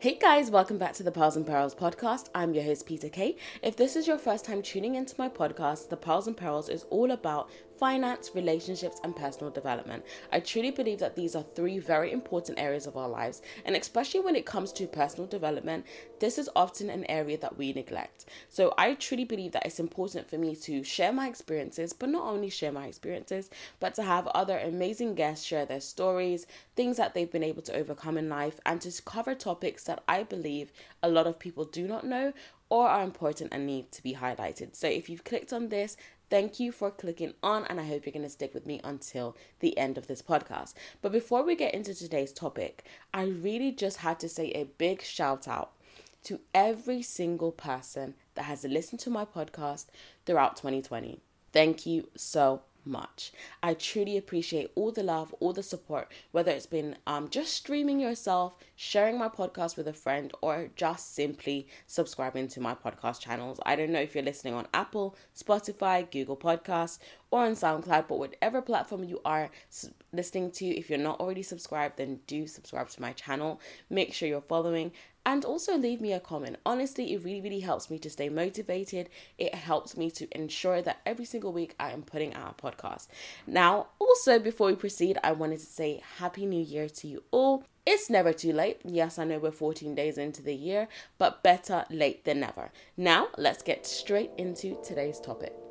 Hey guys, welcome back to the Pearls and Perils podcast. I'm your host, Peter Kay. If this is your first time tuning into my podcast, the Pearls and Perils is all about finance, relationships, and personal development. I truly believe that these are three very important areas of our lives, and especially when it comes to personal development, this is often an area that we neglect. So, I truly believe that it's important for me to share my experiences, but not only share my experiences, but to have other amazing guests share their stories, things that they've been able to overcome in life, and to cover topics that I believe a lot of people do not know or are important and need to be highlighted. So if you've clicked on this, Thank you for clicking on, and I hope you're going to stick with me until the end of this podcast. But before we get into today's topic, I really just had to say a big shout out to every single person that has listened to my podcast throughout 2020. Thank you so much. I truly appreciate all the love, all the support, whether it's been um, just streaming yourself, sharing my podcast with a friend, or just simply subscribing to my podcast channels. I don't know if you're listening on Apple, Spotify, Google Podcasts, or on SoundCloud, but whatever platform you are listening to, if you're not already subscribed, then do subscribe to my channel. Make sure you're following and also leave me a comment. Honestly, it really, really helps me to stay motivated. It helps me to ensure that every single week I am putting out a podcast. Now, also, before we proceed, I wanted to say Happy New Year to you all. It's never too late. Yes, I know we're 14 days into the year, but better late than never. Now, let's get straight into today's topic.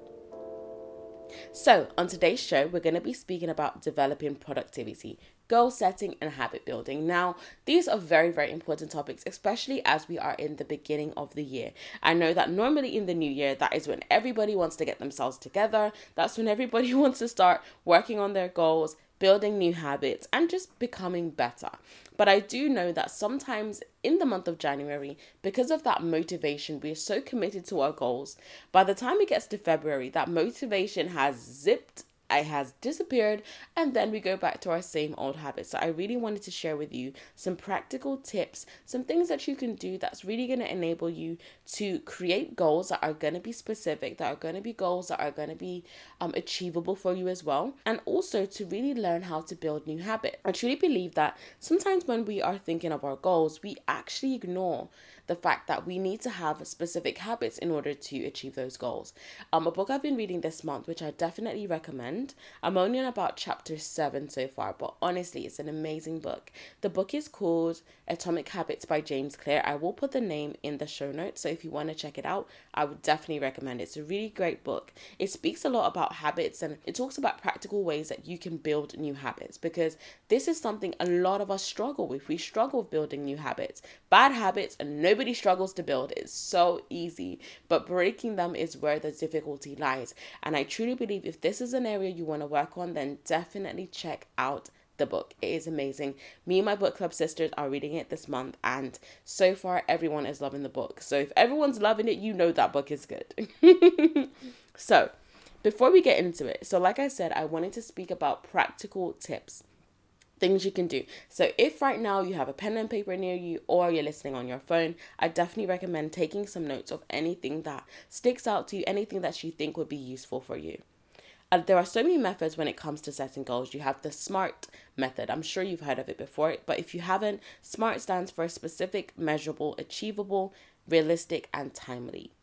So, on today's show, we're going to be speaking about developing productivity, goal setting, and habit building. Now, these are very, very important topics, especially as we are in the beginning of the year. I know that normally in the new year, that is when everybody wants to get themselves together, that's when everybody wants to start working on their goals, building new habits, and just becoming better. But I do know that sometimes in the month of January, because of that motivation, we are so committed to our goals. By the time it gets to February, that motivation has zipped it has disappeared and then we go back to our same old habits. So I really wanted to share with you some practical tips, some things that you can do that's really going to enable you to create goals that are going to be specific, that are going to be goals that are going to be um, achievable for you as well, and also to really learn how to build new habits. I truly believe that sometimes when we are thinking of our goals, we actually ignore the fact that we need to have specific habits in order to achieve those goals. Um, a book I've been reading this month, which I definitely recommend. I'm only on about chapter seven so far, but honestly, it's an amazing book. The book is called Atomic Habits by James Clear. I will put the name in the show notes, so if you want to check it out, I would definitely recommend it. It's a really great book. It speaks a lot about habits and it talks about practical ways that you can build new habits because this is something a lot of us struggle with. We struggle with building new habits, bad habits, and no Nobody struggles to build. It's so easy, but breaking them is where the difficulty lies. And I truly believe if this is an area you want to work on, then definitely check out the book. It is amazing. Me and my book club sisters are reading it this month, and so far, everyone is loving the book. So, if everyone's loving it, you know that book is good. so, before we get into it, so like I said, I wanted to speak about practical tips things you can do. So, if right now you have a pen and paper near you or you're listening on your phone, I definitely recommend taking some notes of anything that sticks out to you, anything that you think would be useful for you. Uh, there are so many methods when it comes to setting goals. You have the SMART method. I'm sure you've heard of it before, but if you haven't, SMART stands for specific, measurable, achievable, realistic, and timely.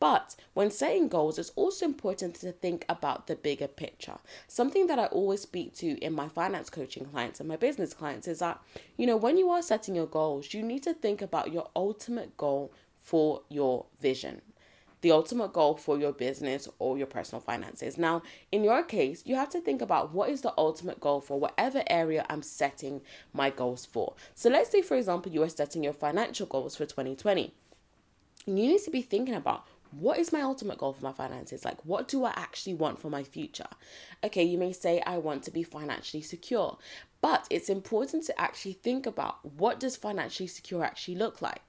But when setting goals, it's also important to think about the bigger picture. Something that I always speak to in my finance coaching clients and my business clients is that, you know, when you are setting your goals, you need to think about your ultimate goal for your vision the ultimate goal for your business or your personal finances. Now, in your case, you have to think about what is the ultimate goal for whatever area I'm setting my goals for. So, let's say, for example, you are setting your financial goals for 2020. You need to be thinking about what is my ultimate goal for my finances? Like, what do I actually want for my future? Okay, you may say, I want to be financially secure, but it's important to actually think about what does financially secure actually look like?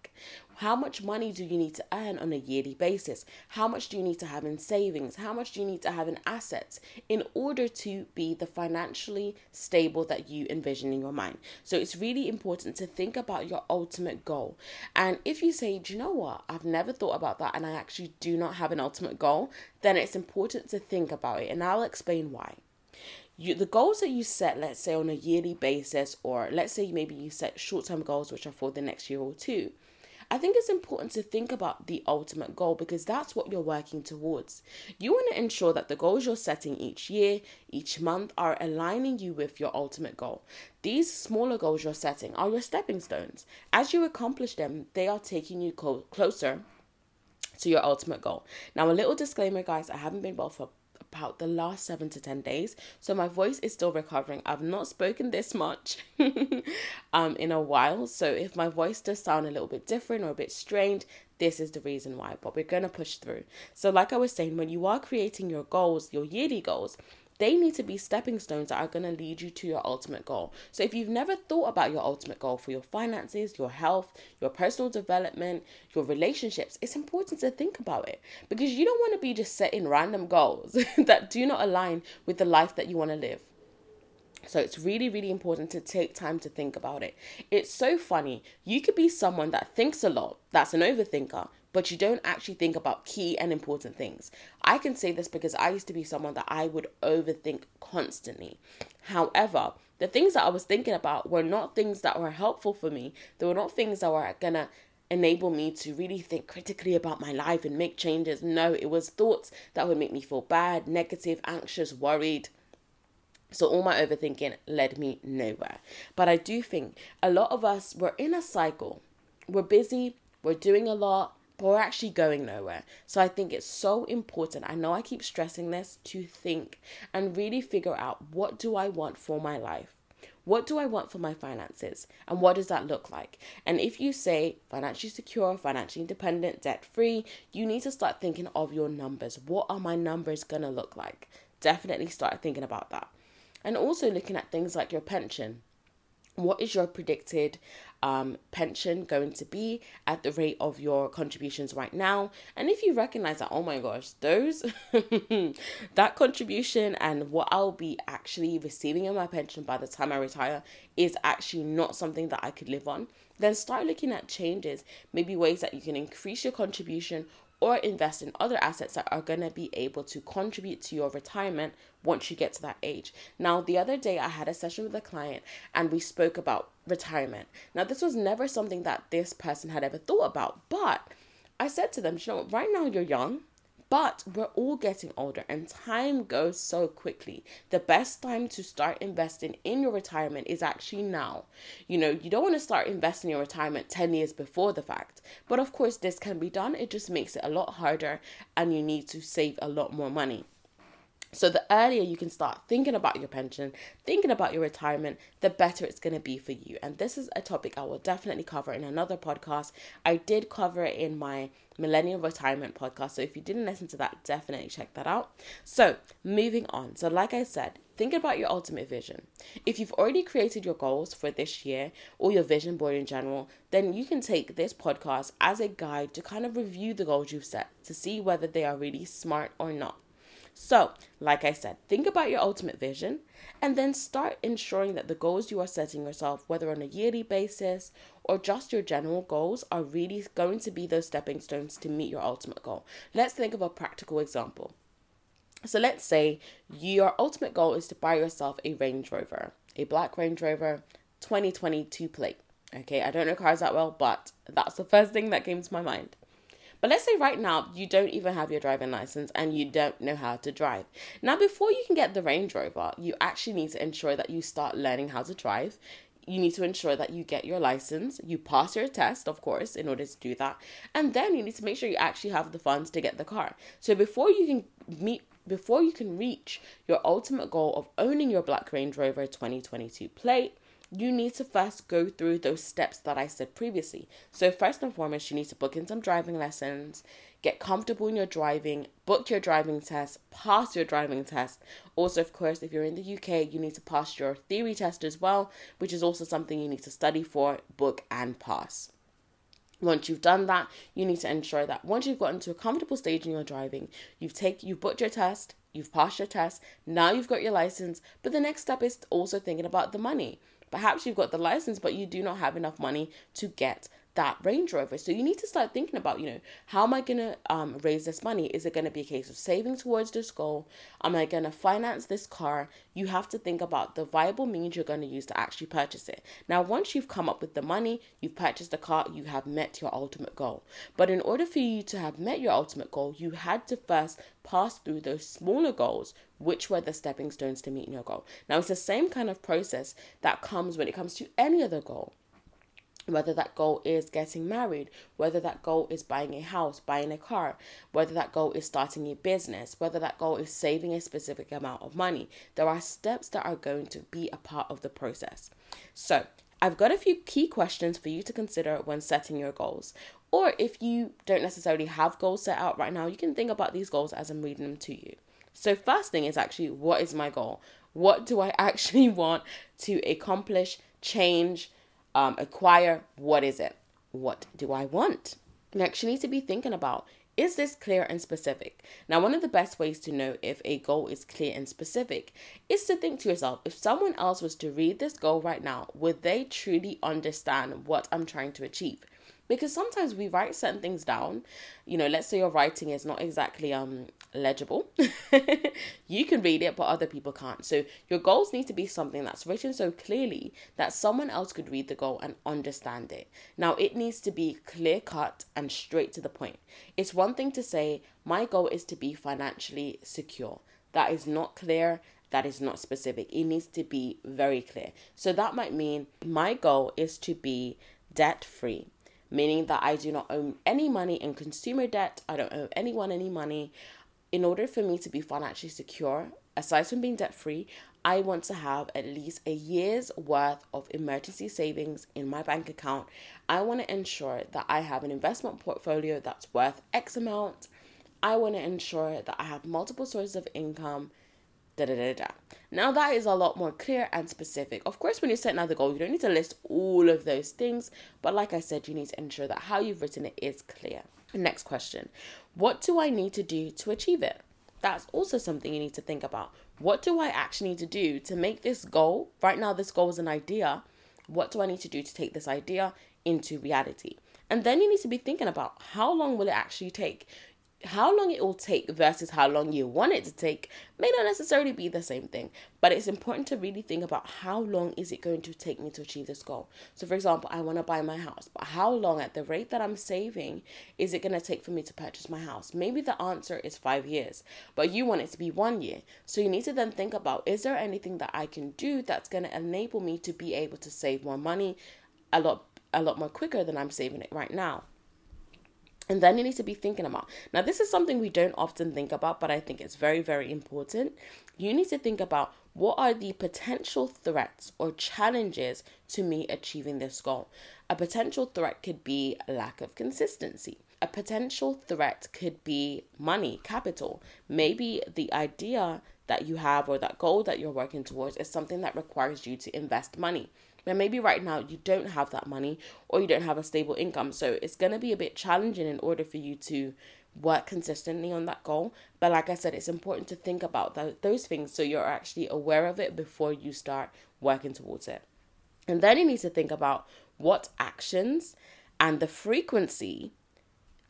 How much money do you need to earn on a yearly basis? How much do you need to have in savings? How much do you need to have in assets in order to be the financially stable that you envision in your mind? So it's really important to think about your ultimate goal. And if you say, do you know what? I've never thought about that and I actually do not have an ultimate goal, then it's important to think about it. And I'll explain why you the goals that you set, let's say on a yearly basis, or let's say maybe you set short term goals which are for the next year or two. I think it's important to think about the ultimate goal because that's what you're working towards. You want to ensure that the goals you're setting each year, each month are aligning you with your ultimate goal. These smaller goals you're setting are your stepping stones. As you accomplish them, they are taking you co- closer to your ultimate goal. Now, a little disclaimer, guys, I haven't been well for about the last seven to ten days, so my voice is still recovering. I've not spoken this much um, in a while, so if my voice does sound a little bit different or a bit strained, this is the reason why. But we're gonna push through. So, like I was saying, when you are creating your goals, your yearly goals, they need to be stepping stones that are going to lead you to your ultimate goal. So, if you've never thought about your ultimate goal for your finances, your health, your personal development, your relationships, it's important to think about it because you don't want to be just setting random goals that do not align with the life that you want to live. So it's really, really important to take time to think about it. It's so funny. You could be someone that thinks a lot, that's an overthinker, but you don't actually think about key and important things. I can say this because I used to be someone that I would overthink constantly. However, the things that I was thinking about were not things that were helpful for me. They were not things that were gonna enable me to really think critically about my life and make changes. No, it was thoughts that would make me feel bad, negative, anxious, worried. So all my overthinking led me nowhere. But I do think a lot of us we're in a cycle. We're busy, we're doing a lot, but we're actually going nowhere. So I think it's so important. I know I keep stressing this to think and really figure out what do I want for my life? What do I want for my finances? And what does that look like? And if you say financially secure, financially independent, debt free, you need to start thinking of your numbers. What are my numbers going to look like? Definitely start thinking about that. And also looking at things like your pension what is your predicted um, pension going to be at the rate of your contributions right now and if you recognize that oh my gosh those that contribution and what i'll be actually receiving in my pension by the time i retire is actually not something that i could live on then start looking at changes maybe ways that you can increase your contribution or invest in other assets that are going to be able to contribute to your retirement once you get to that age. Now, the other day I had a session with a client and we spoke about retirement. Now, this was never something that this person had ever thought about, but I said to them, you know, right now you're young, but we're all getting older and time goes so quickly. The best time to start investing in your retirement is actually now. You know, you don't want to start investing in your retirement 10 years before the fact. But of course, this can be done. It just makes it a lot harder and you need to save a lot more money. So, the earlier you can start thinking about your pension, thinking about your retirement, the better it's going to be for you. And this is a topic I will definitely cover in another podcast. I did cover it in my Millennial Retirement podcast. So, if you didn't listen to that, definitely check that out. So, moving on. So, like I said, think about your ultimate vision. If you've already created your goals for this year or your vision board in general, then you can take this podcast as a guide to kind of review the goals you've set to see whether they are really smart or not. So, like I said, think about your ultimate vision and then start ensuring that the goals you are setting yourself, whether on a yearly basis or just your general goals, are really going to be those stepping stones to meet your ultimate goal. Let's think of a practical example. So, let's say your ultimate goal is to buy yourself a Range Rover, a black Range Rover 2022 plate. Okay, I don't know cars that well, but that's the first thing that came to my mind. But let's say right now you don't even have your driving license and you don't know how to drive. Now, before you can get the Range Rover, you actually need to ensure that you start learning how to drive. You need to ensure that you get your license, you pass your test, of course, in order to do that. And then you need to make sure you actually have the funds to get the car. So before you can meet before you can reach your ultimate goal of owning your Black Range Rover 2022 plate, you need to first go through those steps that I said previously. So, first and foremost, you need to book in some driving lessons, get comfortable in your driving, book your driving test, pass your driving test. Also, of course, if you're in the UK, you need to pass your theory test as well, which is also something you need to study for, book, and pass. Once you've done that, you need to ensure that once you've gotten to a comfortable stage in your driving, you've take you've booked your test, you've passed your test, now you've got your license, but the next step is also thinking about the money. Perhaps you've got the license, but you do not have enough money to get that Range Rover. So you need to start thinking about, you know, how am I going to um, raise this money? Is it going to be a case of saving towards this goal? Am I going to finance this car? You have to think about the viable means you're going to use to actually purchase it. Now, once you've come up with the money, you've purchased the car, you have met your ultimate goal. But in order for you to have met your ultimate goal, you had to first pass through those smaller goals, which were the stepping stones to meeting your goal. Now, it's the same kind of process that comes when it comes to any other goal whether that goal is getting married, whether that goal is buying a house, buying a car, whether that goal is starting a business, whether that goal is saving a specific amount of money. There are steps that are going to be a part of the process. So, I've got a few key questions for you to consider when setting your goals. Or if you don't necessarily have goals set out right now, you can think about these goals as I'm reading them to you. So, first thing is actually, what is my goal? What do I actually want to accomplish, change, um, acquire what is it? What do I want? Next, you need to be thinking about is this clear and specific? Now, one of the best ways to know if a goal is clear and specific is to think to yourself if someone else was to read this goal right now, would they truly understand what I'm trying to achieve? because sometimes we write certain things down you know let's say your writing is not exactly um legible you can read it but other people can't so your goals need to be something that's written so clearly that someone else could read the goal and understand it now it needs to be clear cut and straight to the point it's one thing to say my goal is to be financially secure that is not clear that is not specific. It needs to be very clear. So that might mean my goal is to be debt free meaning that I do not owe any money in consumer debt. I don't owe anyone any money. In order for me to be financially secure, aside from being debt free, I want to have at least a year's worth of emergency savings in my bank account. I want to ensure that I have an investment portfolio that's worth X amount. I want to ensure that I have multiple sources of income da da da da. Now that is a lot more clear and specific. Of course, when you set another goal, you don't need to list all of those things, but like I said, you need to ensure that how you've written it is clear. Next question What do I need to do to achieve it? That's also something you need to think about. What do I actually need to do to make this goal? Right now, this goal is an idea. What do I need to do to take this idea into reality? And then you need to be thinking about how long will it actually take? How long it will take versus how long you want it to take may not necessarily be the same thing but it's important to really think about how long is it going to take me to achieve this goal. So for example i want to buy my house but how long at the rate that i'm saving is it going to take for me to purchase my house? Maybe the answer is five years but you want it to be one year. So you need to then think about is there anything that i can do that's going to enable me to be able to save more money a lot a lot more quicker than i'm saving it right now and then you need to be thinking about now, this is something we don't often think about, but I think it's very, very important. You need to think about what are the potential threats or challenges to me achieving this goal. A potential threat could be lack of consistency. A potential threat could be money, capital. Maybe the idea that you have or that goal that you're working towards is something that requires you to invest money. But maybe right now you don't have that money or you don't have a stable income. So it's going to be a bit challenging in order for you to work consistently on that goal. But like I said, it's important to think about th- those things so you're actually aware of it before you start working towards it. And then you need to think about what actions and the frequency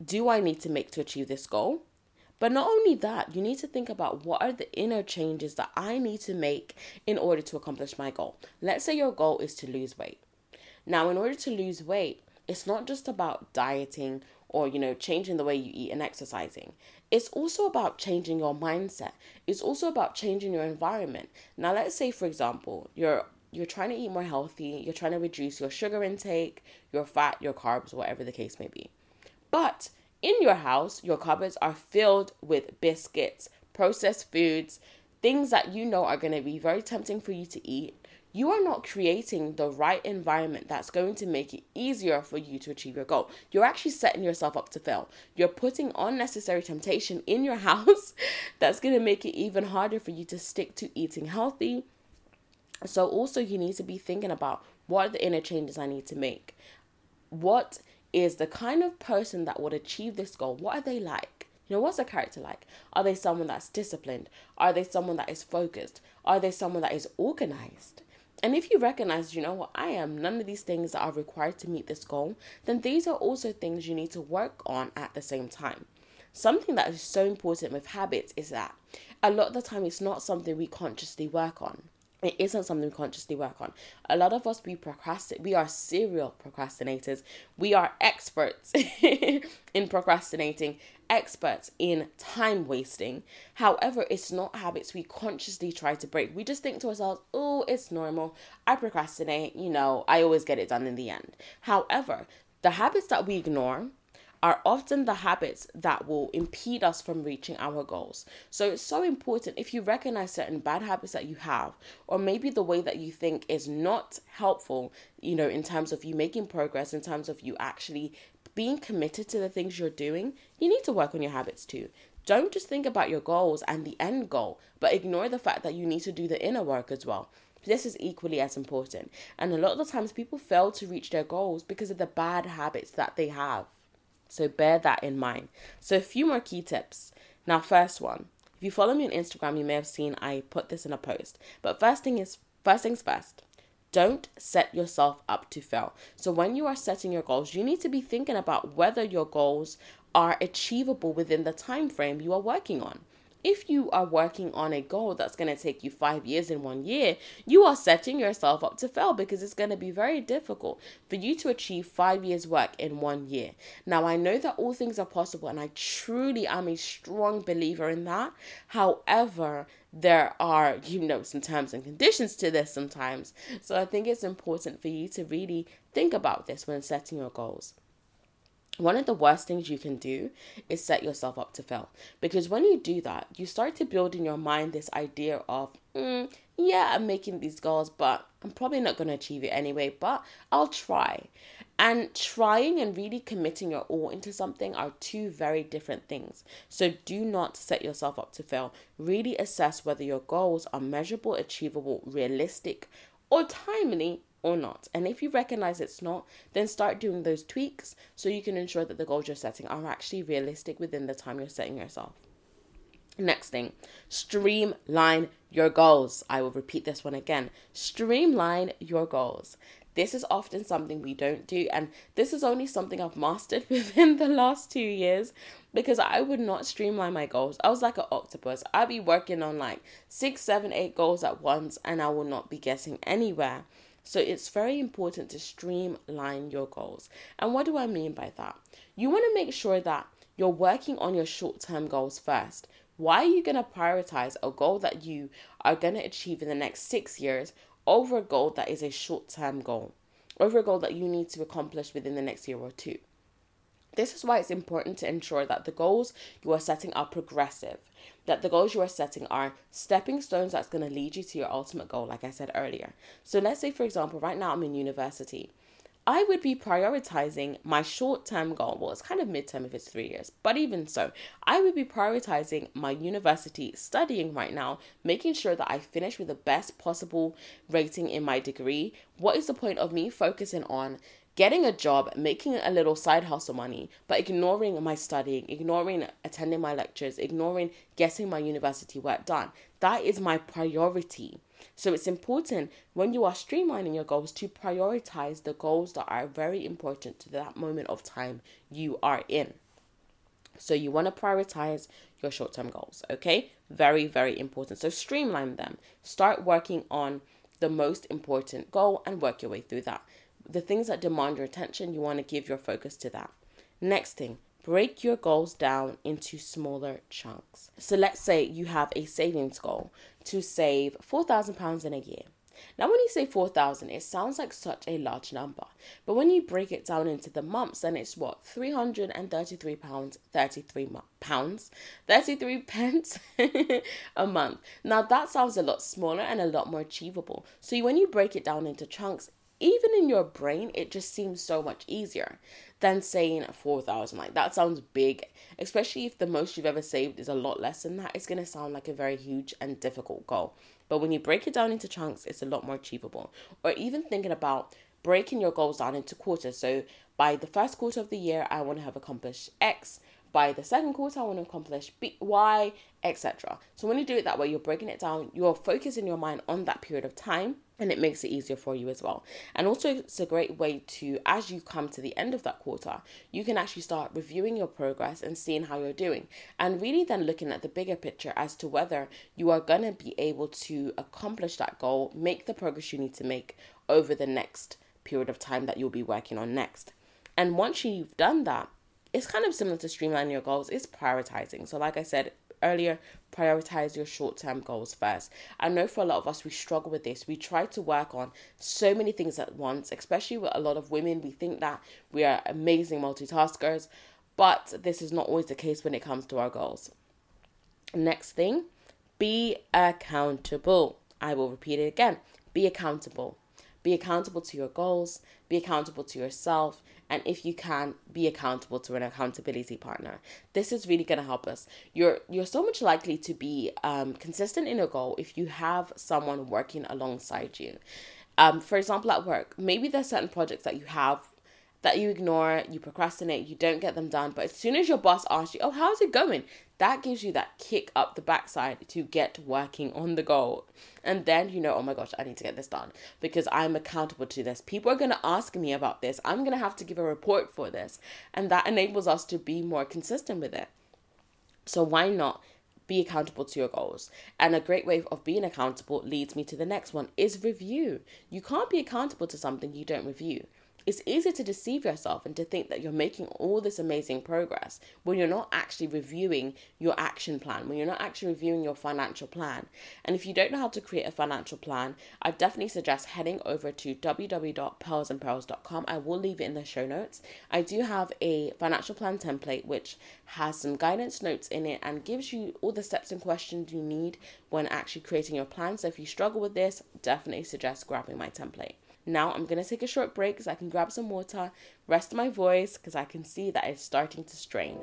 do I need to make to achieve this goal? But not only that, you need to think about what are the inner changes that I need to make in order to accomplish my goal. Let's say your goal is to lose weight. Now, in order to lose weight, it's not just about dieting or you know changing the way you eat and exercising it's also about changing your mindset it's also about changing your environment now let's say for example you're you're trying to eat more healthy you're trying to reduce your sugar intake your fat your carbs whatever the case may be but in your house, your cupboards are filled with biscuits, processed foods, things that you know are going to be very tempting for you to eat. You are not creating the right environment that's going to make it easier for you to achieve your goal. You're actually setting yourself up to fail. You're putting unnecessary temptation in your house that's going to make it even harder for you to stick to eating healthy. So, also, you need to be thinking about what are the inner changes I need to make? What is the kind of person that would achieve this goal. What are they like? You know, what's their character like? Are they someone that's disciplined? Are they someone that is focused? Are they someone that is organized? And if you recognize, you know what, I am none of these things that are required to meet this goal, then these are also things you need to work on at the same time. Something that is so important with habits is that a lot of the time it's not something we consciously work on it isn't something we consciously work on. A lot of us we procrastinate. We are serial procrastinators. We are experts in procrastinating, experts in time wasting. However, it's not habits we consciously try to break. We just think to ourselves, "Oh, it's normal. I procrastinate. You know, I always get it done in the end." However, the habits that we ignore are often the habits that will impede us from reaching our goals. So it's so important if you recognize certain bad habits that you have, or maybe the way that you think is not helpful, you know, in terms of you making progress, in terms of you actually being committed to the things you're doing, you need to work on your habits too. Don't just think about your goals and the end goal, but ignore the fact that you need to do the inner work as well. This is equally as important. And a lot of the times people fail to reach their goals because of the bad habits that they have. So bear that in mind. So a few more key tips. Now, first one. If you follow me on Instagram, you may have seen I put this in a post. But first thing is first things first. Don't set yourself up to fail. So when you are setting your goals, you need to be thinking about whether your goals are achievable within the time frame you are working on if you are working on a goal that's going to take you five years in one year, you are setting yourself up to fail because it's going to be very difficult for you to achieve five years' work in one year. Now, I know that all things are possible, and I truly am a strong believer in that. However, there are, you know, some terms and conditions to this sometimes. So I think it's important for you to really think about this when setting your goals one of the worst things you can do is set yourself up to fail. Because when you do that you start to build in your mind this idea of mm, yeah i'm making these goals but i'm probably not going to achieve it anyway but i'll try. And trying and really committing your all into something are two very different things. So do not set yourself up to fail. Really assess whether your goals are measurable achievable realistic or timely or not. And if you recognize it's not, then start doing those tweaks so you can ensure that the goals you're setting are actually realistic within the time you're setting yourself. Next thing, streamline your goals. I will repeat this one again. Streamline your goals. This is often something we don't do, and this is only something I've mastered within the last two years because I would not streamline my goals. I was like an octopus. I'd be working on like six, seven, eight goals at once, and I will not be getting anywhere. So it's very important to streamline your goals. And what do I mean by that? You want to make sure that you're working on your short term goals first. Why are you going to prioritize a goal that you are going to achieve in the next six years over a goal that is a short term goal, over a goal that you need to accomplish within the next year or two? This is why it's important to ensure that the goals you are setting are progressive, that the goals you are setting are stepping stones that's going to lead you to your ultimate goal, like I said earlier. So, let's say, for example, right now I'm in university. I would be prioritizing my short term goal. Well, it's kind of midterm if it's three years, but even so, I would be prioritizing my university studying right now, making sure that I finish with the best possible rating in my degree. What is the point of me focusing on getting a job, making a little side hustle money, but ignoring my studying, ignoring attending my lectures, ignoring getting my university work done. That is my priority. So it's important when you are streamlining your goals to prioritize the goals that are very important to that moment of time you are in. So you want to prioritize your short term goals, okay? Very, very important. So streamline them. Start working on the most important goal and work your way through that the things that demand your attention, you want to give your focus to that. Next thing, break your goals down into smaller chunks. So let's say you have a savings goal to save £4,000 in a year. Now, when you say 4,000, it sounds like such a large number. But when you break it down into the months, then it's what? 333 pounds, 33 pounds, 33 pence a month. Now, that sounds a lot smaller and a lot more achievable. So when you break it down into chunks, even in your brain, it just seems so much easier than saying 4,000. Like, that sounds big, especially if the most you've ever saved is a lot less than that. It's going to sound like a very huge and difficult goal. But when you break it down into chunks, it's a lot more achievable. Or even thinking about breaking your goals down into quarters. So, by the first quarter of the year, I want to have accomplished X. By the second quarter, I want to accomplish B, Y, etc. So, when you do it that way, you're breaking it down, you're focusing your mind on that period of time and it makes it easier for you as well. And also, it's a great way to, as you come to the end of that quarter, you can actually start reviewing your progress and seeing how you're doing, and really then looking at the bigger picture as to whether you are going to be able to accomplish that goal, make the progress you need to make over the next period of time that you'll be working on next. And once you've done that, it's kind of similar to streamlining your goals, it's prioritizing. So, like I said, earlier, prioritize your short term goals first. I know for a lot of us, we struggle with this. We try to work on so many things at once, especially with a lot of women. We think that we are amazing multitaskers, but this is not always the case when it comes to our goals. Next thing, be accountable. I will repeat it again be accountable. Be accountable to your goals, be accountable to yourself, and if you can, be accountable to an accountability partner. This is really going to help us. You're you're so much likely to be um, consistent in a goal if you have someone working alongside you. Um, for example, at work, maybe there's certain projects that you have that you ignore, you procrastinate, you don't get them done. But as soon as your boss asks you, Oh, how's it going? That gives you that kick up the backside to get working on the goal. And then you know, oh my gosh, I need to get this done because I'm accountable to this. People are going to ask me about this. I'm going to have to give a report for this. And that enables us to be more consistent with it. So why not be accountable to your goals. And a great way of being accountable leads me to the next one is review. You can't be accountable to something you don't review it's easy to deceive yourself and to think that you're making all this amazing progress when you're not actually reviewing your action plan, when you're not actually reviewing your financial plan. And if you don't know how to create a financial plan, I definitely suggest heading over to www.pearlsandperils.com. I will leave it in the show notes. I do have a financial plan template which has some guidance notes in it and gives you all the steps and questions you need when actually creating your plan. So if you struggle with this, definitely suggest grabbing my template. Now I'm going to take a short break so I can grab some water, rest my voice because I can see that it's starting to strain.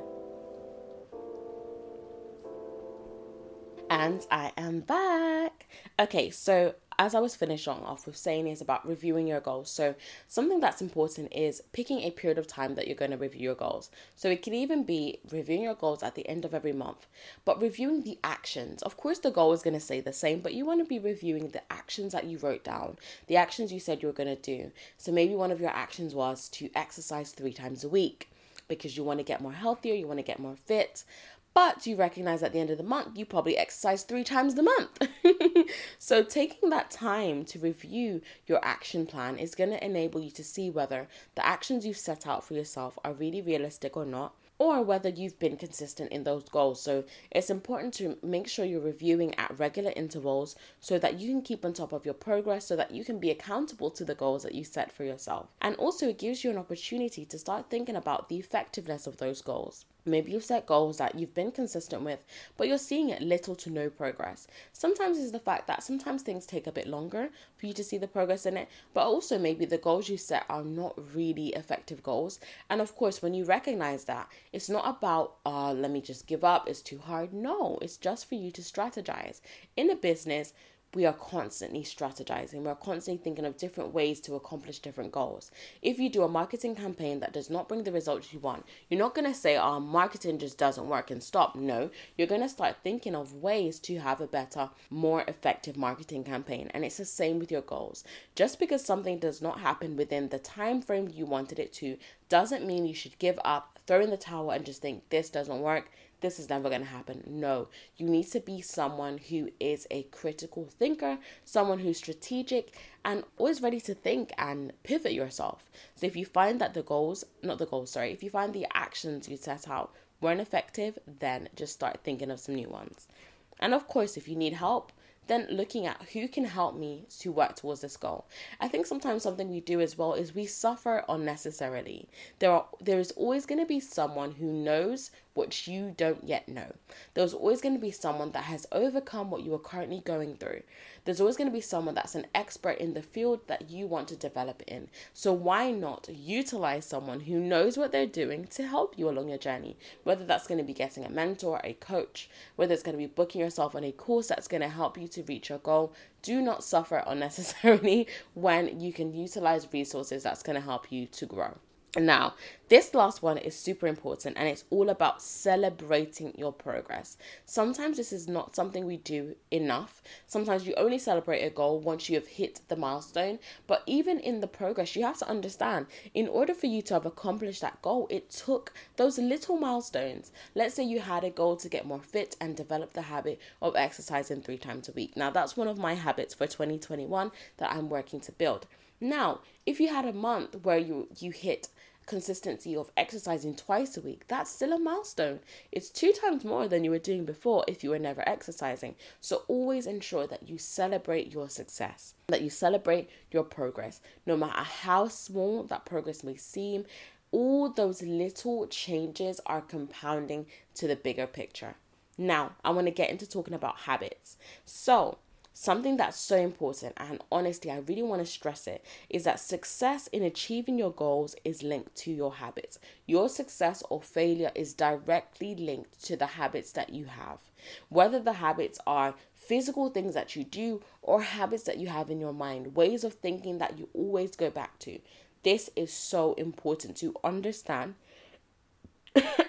And I am back. Okay, so as I was finishing off with saying is about reviewing your goals. So, something that's important is picking a period of time that you're going to review your goals. So, it can even be reviewing your goals at the end of every month, but reviewing the actions. Of course, the goal is going to stay the same, but you want to be reviewing the actions that you wrote down, the actions you said you were going to do. So, maybe one of your actions was to exercise three times a week because you want to get more healthier, you want to get more fit but you recognize at the end of the month you probably exercise three times the month. so, taking that time to review your action plan is going to enable you to see whether the actions you've set out for yourself are really realistic or not or whether you've been consistent in those goals. So it's important to make sure you're reviewing at regular intervals so that you can keep on top of your progress, so that you can be accountable to the goals that you set for yourself. And also, it gives you an opportunity to start thinking about the effectiveness of those goals. Maybe you've set goals that you've been consistent with, but you're seeing it little to no progress. Sometimes it's the fact that sometimes things take a bit longer for you to see the progress in it, but also maybe the goals you set are not really effective goals. And of course, when you recognize that, it's not about, uh, let me just give up, it's too hard. No, it's just for you to strategize. In a business, we are constantly strategizing. We're constantly thinking of different ways to accomplish different goals. If you do a marketing campaign that does not bring the results you want, you're not going to say, oh, marketing just doesn't work and stop. No, you're going to start thinking of ways to have a better, more effective marketing campaign. And it's the same with your goals. Just because something does not happen within the time frame you wanted it to doesn't mean you should give up, throw in the towel, and just think this doesn't work this is never going to happen. No, you need to be someone who is a critical thinker, someone who's strategic and always ready to think and pivot yourself. So if you find that the goals, not the goals, sorry, if you find the actions you set out weren't effective, then just start thinking of some new ones. And of course, if you need help, then looking at who can help me to work towards this goal. I think sometimes something we do as well is we suffer unnecessarily. There are there is always going to be someone who knows what you don't yet know. There's always going to be someone that has overcome what you are currently going through. There's always going to be someone that's an expert in the field that you want to develop in. So why not utilize someone who knows what they're doing to help you along your journey? Whether that's going to be getting a mentor, a coach, whether it's going to be booking yourself on a course that's going to help you to reach your goal. Do not suffer unnecessarily when you can utilize resources that's going to help you to grow. Now, this last one is super important and it's all about celebrating your progress. Sometimes this is not something we do enough. Sometimes you only celebrate a goal once you have hit the milestone. But even in the progress, you have to understand in order for you to have accomplished that goal, it took those little milestones. Let's say you had a goal to get more fit and develop the habit of exercising three times a week. Now, that's one of my habits for 2021 that I'm working to build. Now, if you had a month where you you hit consistency of exercising twice a week, that's still a milestone. It's two times more than you were doing before if you were never exercising. So always ensure that you celebrate your success, that you celebrate your progress, no matter how small that progress may seem. All those little changes are compounding to the bigger picture. Now, I want to get into talking about habits. So, Something that's so important, and honestly, I really want to stress it, is that success in achieving your goals is linked to your habits. Your success or failure is directly linked to the habits that you have. Whether the habits are physical things that you do or habits that you have in your mind, ways of thinking that you always go back to. This is so important to understand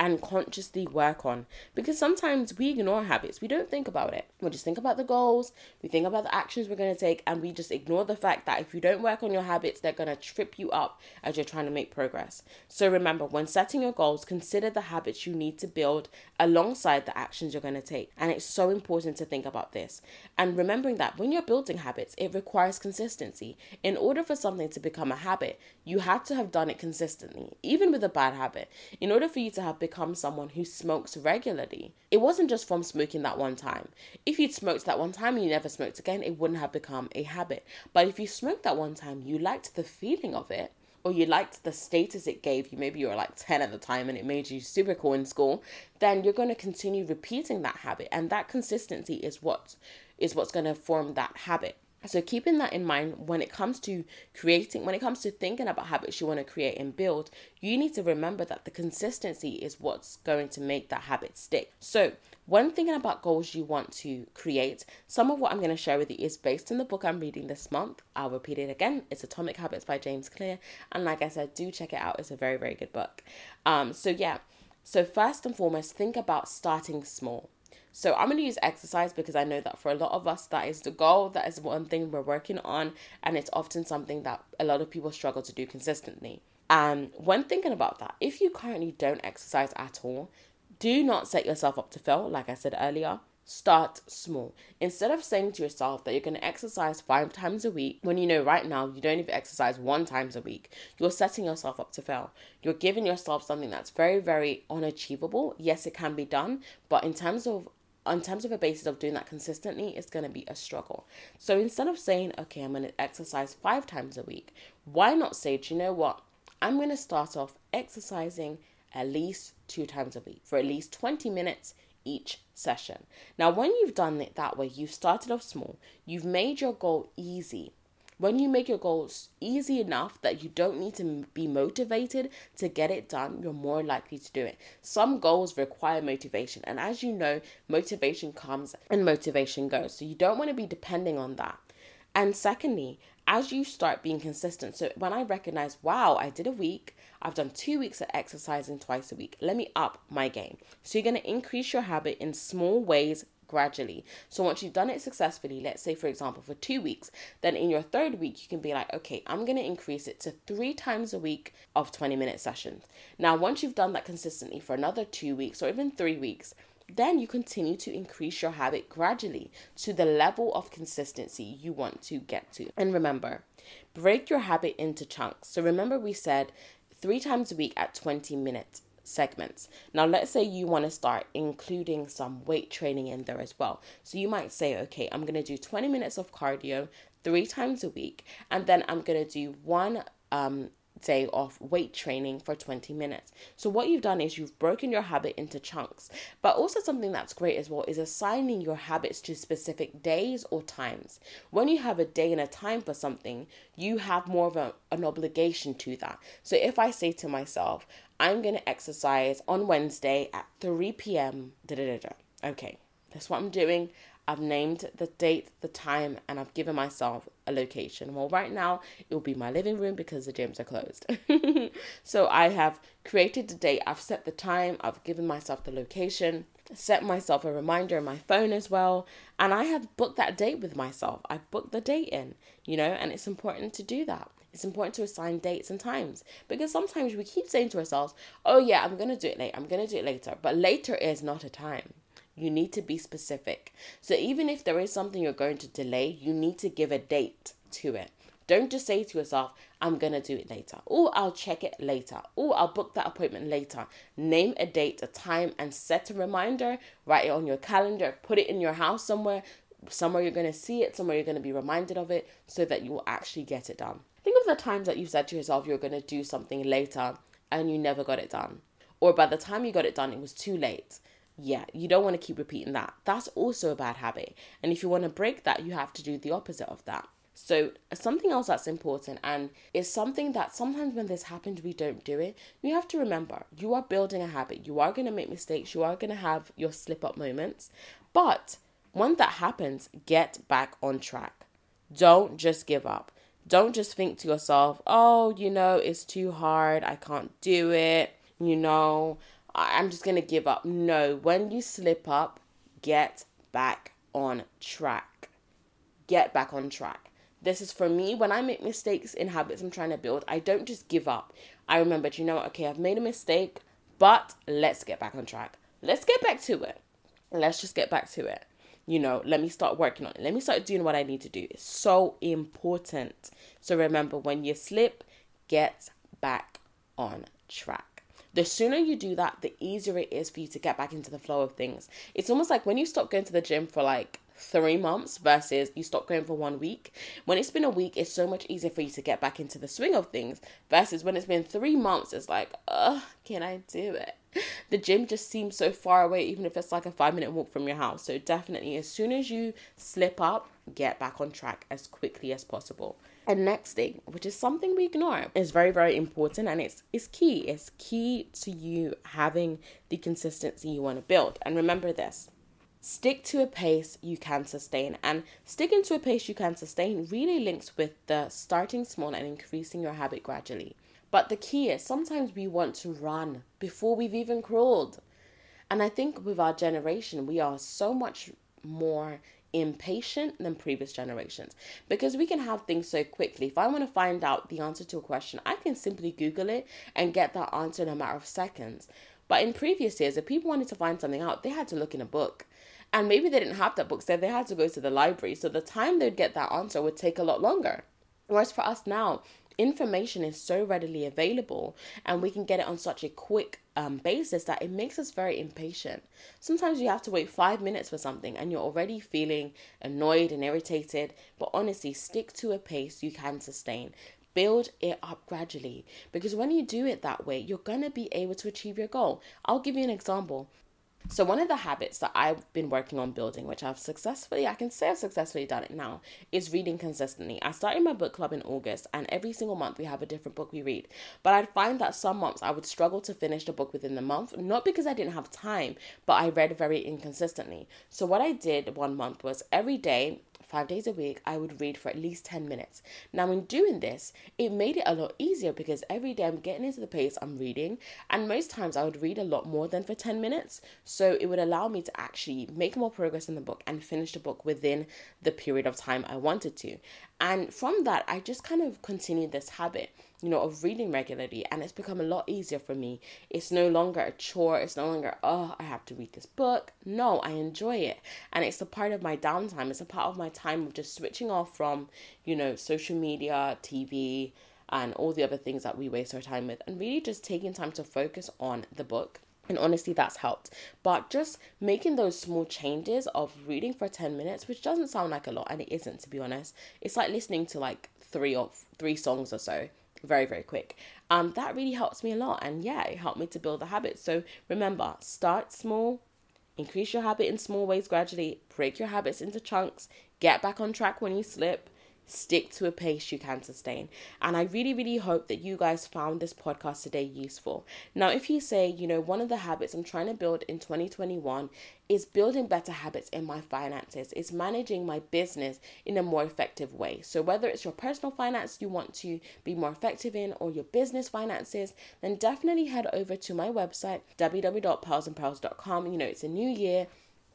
and consciously work on because sometimes we ignore habits. We don't think about it. We just think about the goals, we think about the actions we're going to take, and we just ignore the fact that if you don't work on your habits, they're going to trip you up as you're trying to make progress. So remember, when setting your goals, consider the habits you need to build alongside the actions you're going to take. And it's so important to think about this. And remembering that when you're building habits, it requires consistency. In order for something to become a habit, you have to have done it consistently, even with a bad habit. In order for you to have become someone who smokes regularly. It wasn't just from smoking that one time. If you'd smoked that one time and you never smoked again, it wouldn't have become a habit. But if you smoked that one time, you liked the feeling of it, or you liked the status it gave you, maybe you were like 10 at the time and it made you super cool in school, then you're going to continue repeating that habit. And that consistency is what is what's going to form that habit. So keeping that in mind when it comes to creating, when it comes to thinking about habits you want to create and build, you need to remember that the consistency is what's going to make that habit stick. So when thinking about goals you want to create, some of what I'm going to share with you is based on the book I'm reading this month. I'll repeat it again. It's Atomic Habits by James Clear. And like I said, do check it out. It's a very, very good book. Um, so yeah. So first and foremost, think about starting small. So I'm going to use exercise because I know that for a lot of us, that is the goal. That is one thing we're working on. And it's often something that a lot of people struggle to do consistently. Um, and when thinking about that, if you currently don't exercise at all, do not set yourself up to fail. Like I said earlier, start small. Instead of saying to yourself that you're going to exercise five times a week when you know right now you don't even exercise one times a week, you're setting yourself up to fail. You're giving yourself something that's very, very unachievable. Yes, it can be done, but in terms of in terms of a basis of doing that consistently, it's going to be a struggle. So instead of saying, okay, I'm going to exercise five times a week, why not say, do you know what? I'm going to start off exercising at least two times a week for at least 20 minutes each session. Now, when you've done it that way, you've started off small, you've made your goal easy, when you make your goals easy enough that you don't need to be motivated to get it done, you're more likely to do it. Some goals require motivation, and as you know, motivation comes and motivation goes. So you don't want to be depending on that. And secondly, as you start being consistent, so when I recognize, wow, I did a week, I've done two weeks of exercising twice a week, let me up my game. So you're going to increase your habit in small ways gradually. So once you've done it successfully, let's say for example for 2 weeks, then in your third week you can be like, okay, I'm going to increase it to 3 times a week of 20 minute sessions. Now once you've done that consistently for another 2 weeks or even 3 weeks, then you continue to increase your habit gradually to the level of consistency you want to get to. And remember, break your habit into chunks. So remember, we said three times a week at 20 minutes segments. Now, let's say you want to start including some weight training in there as well. So you might say, okay, I'm going to do 20 minutes of cardio three times a week, and then I'm going to do one um, day of weight training for 20 minutes. So what you've done is you've broken your habit into chunks. But also something that's great as well is assigning your habits to specific days or times. When you have a day and a time for something, you have more of a, an obligation to that. So if I say to myself, I'm going to exercise on Wednesday at 3 p.m. Okay, that's what I'm doing. I've named the date, the time, and I've given myself a location. Well, right now it will be my living room because the gyms are closed. so I have created the date, I've set the time, I've given myself the location, set myself a reminder in my phone as well, and I have booked that date with myself. I've booked the date in, you know, and it's important to do that. It's important to assign dates and times because sometimes we keep saying to ourselves, oh, yeah, I'm going to do it later, I'm going to do it later. But later is not a time. You need to be specific. So even if there is something you're going to delay, you need to give a date to it. Don't just say to yourself, I'm going to do it later. Or I'll check it later. Or I'll book that appointment later. Name a date, a time, and set a reminder. Write it on your calendar. Put it in your house somewhere. Somewhere you're going to see it, somewhere you're going to be reminded of it, so that you will actually get it done. Think of the times that you've said to yourself you're going to do something later and you never got it done. Or by the time you got it done, it was too late. Yeah, you don't want to keep repeating that. That's also a bad habit. And if you want to break that, you have to do the opposite of that. So, something else that's important and it's something that sometimes when this happens, we don't do it. You have to remember you are building a habit. You are going to make mistakes. You are going to have your slip up moments. But when that happens, get back on track. Don't just give up. Don't just think to yourself, oh, you know, it's too hard. I can't do it. You know, I'm just going to give up. No, when you slip up, get back on track. Get back on track. This is for me when I make mistakes in habits I'm trying to build, I don't just give up. I remember, you know what? Okay, I've made a mistake, but let's get back on track. Let's get back to it. Let's just get back to it you know, let me start working on it. Let me start doing what I need to do. It's so important. So remember, when you slip, get back on track. The sooner you do that, the easier it is for you to get back into the flow of things. It's almost like when you stop going to the gym for like three months versus you stop going for one week. When it's been a week, it's so much easier for you to get back into the swing of things versus when it's been three months, it's like, ugh, can I do it? The gym just seems so far away, even if it's like a five minute walk from your house. So, definitely, as soon as you slip up, get back on track as quickly as possible. And next thing, which is something we ignore, is very, very important and it's it's key. It's key to you having the consistency you want to build. And remember this stick to a pace you can sustain. And sticking to a pace you can sustain really links with the starting small and increasing your habit gradually. But the key is sometimes we want to run before we've even crawled. And I think with our generation, we are so much more impatient than previous generations because we can have things so quickly. If I want to find out the answer to a question, I can simply Google it and get that answer in a matter of seconds. But in previous years, if people wanted to find something out, they had to look in a book. And maybe they didn't have that book, so they had to go to the library. So the time they'd get that answer would take a lot longer. Whereas for us now, information is so readily available and we can get it on such a quick um, basis that it makes us very impatient. Sometimes you have to wait five minutes for something and you're already feeling annoyed and irritated, but honestly, stick to a pace you can sustain. Build it up gradually because when you do it that way, you're going to be able to achieve your goal. I'll give you an example. So, one of the habits that I've been working on building, which I've successfully, I can say I've successfully done it now, is reading consistently. I started my book club in August, and every single month we have a different book we read. But I'd find that some months I would struggle to finish the book within the month, not because I didn't have time, but I read very inconsistently. So, what I did one month was every day five days a week, I would read for at least 10 minutes. Now, in doing this, it made it a lot easier because every day I'm getting into the pace I'm reading, and most times I would read a lot more than for 10 minutes. So it would allow me to actually make more progress in the book and finish the book within the period of time I wanted to. And from that, I just kind of continued this habit you know, of reading regularly, and it's become a lot easier for me. It's no longer a chore, it's no longer, oh, I have to read this book. No, I enjoy it, and it's a part of my downtime, it's a part of my time of just switching off from, you know, social media, TV, and all the other things that we waste our time with, and really just taking time to focus on the book. And honestly, that's helped. But just making those small changes of reading for 10 minutes, which doesn't sound like a lot, and it isn't, to be honest. It's like listening to like three or three songs or so very very quick um that really helps me a lot and yeah it helped me to build the habit so remember start small increase your habit in small ways gradually break your habits into chunks get back on track when you slip stick to a pace you can sustain. And I really, really hope that you guys found this podcast today useful. Now, if you say, you know, one of the habits I'm trying to build in 2021 is building better habits in my finances, it's managing my business in a more effective way. So, whether it's your personal finance you want to be more effective in or your business finances, then definitely head over to my website, www.pearlsandperils.com. You know, it's a new year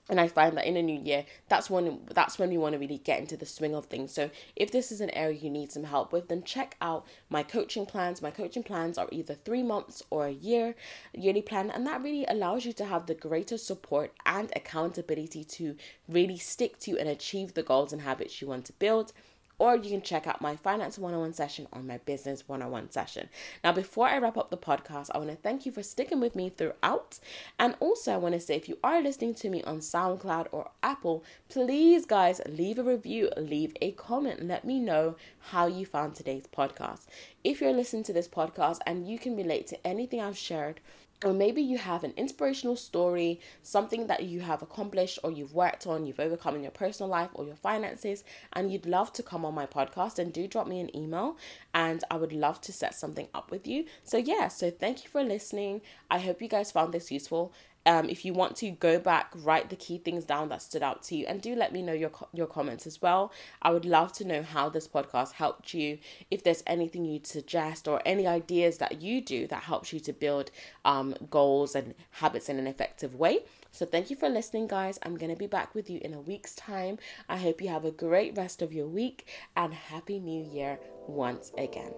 and I find that in a new year, that's when that's when we want to really get into the swing of things. So if this is an area you need some help with, then check out my coaching plans. My coaching plans are either three months or a year yearly plan, and that really allows you to have the greater support and accountability to really stick to and achieve the goals and habits you want to build or you can check out my finance 101 session or my business 101 session. Now, before I wrap up the podcast, I want to thank you for sticking with me throughout. And also, I want to say if you are listening to me on SoundCloud or Apple, please, guys, leave a review, leave a comment. Let me know how you found today's podcast. If you're listening to this podcast and you can relate to anything I've shared, or maybe you have an inspirational story, something that you have accomplished or you've worked on, you've overcome in your personal life or your finances, and you'd love to come on my podcast, and do drop me an email and I would love to set something up with you. So, yeah, so thank you for listening. I hope you guys found this useful. Um, if you want to go back, write the key things down that stood out to you, and do let me know your your comments as well. I would love to know how this podcast helped you. If there's anything you'd suggest or any ideas that you do that helps you to build um, goals and habits in an effective way. So thank you for listening, guys. I'm gonna be back with you in a week's time. I hope you have a great rest of your week and happy New Year once again.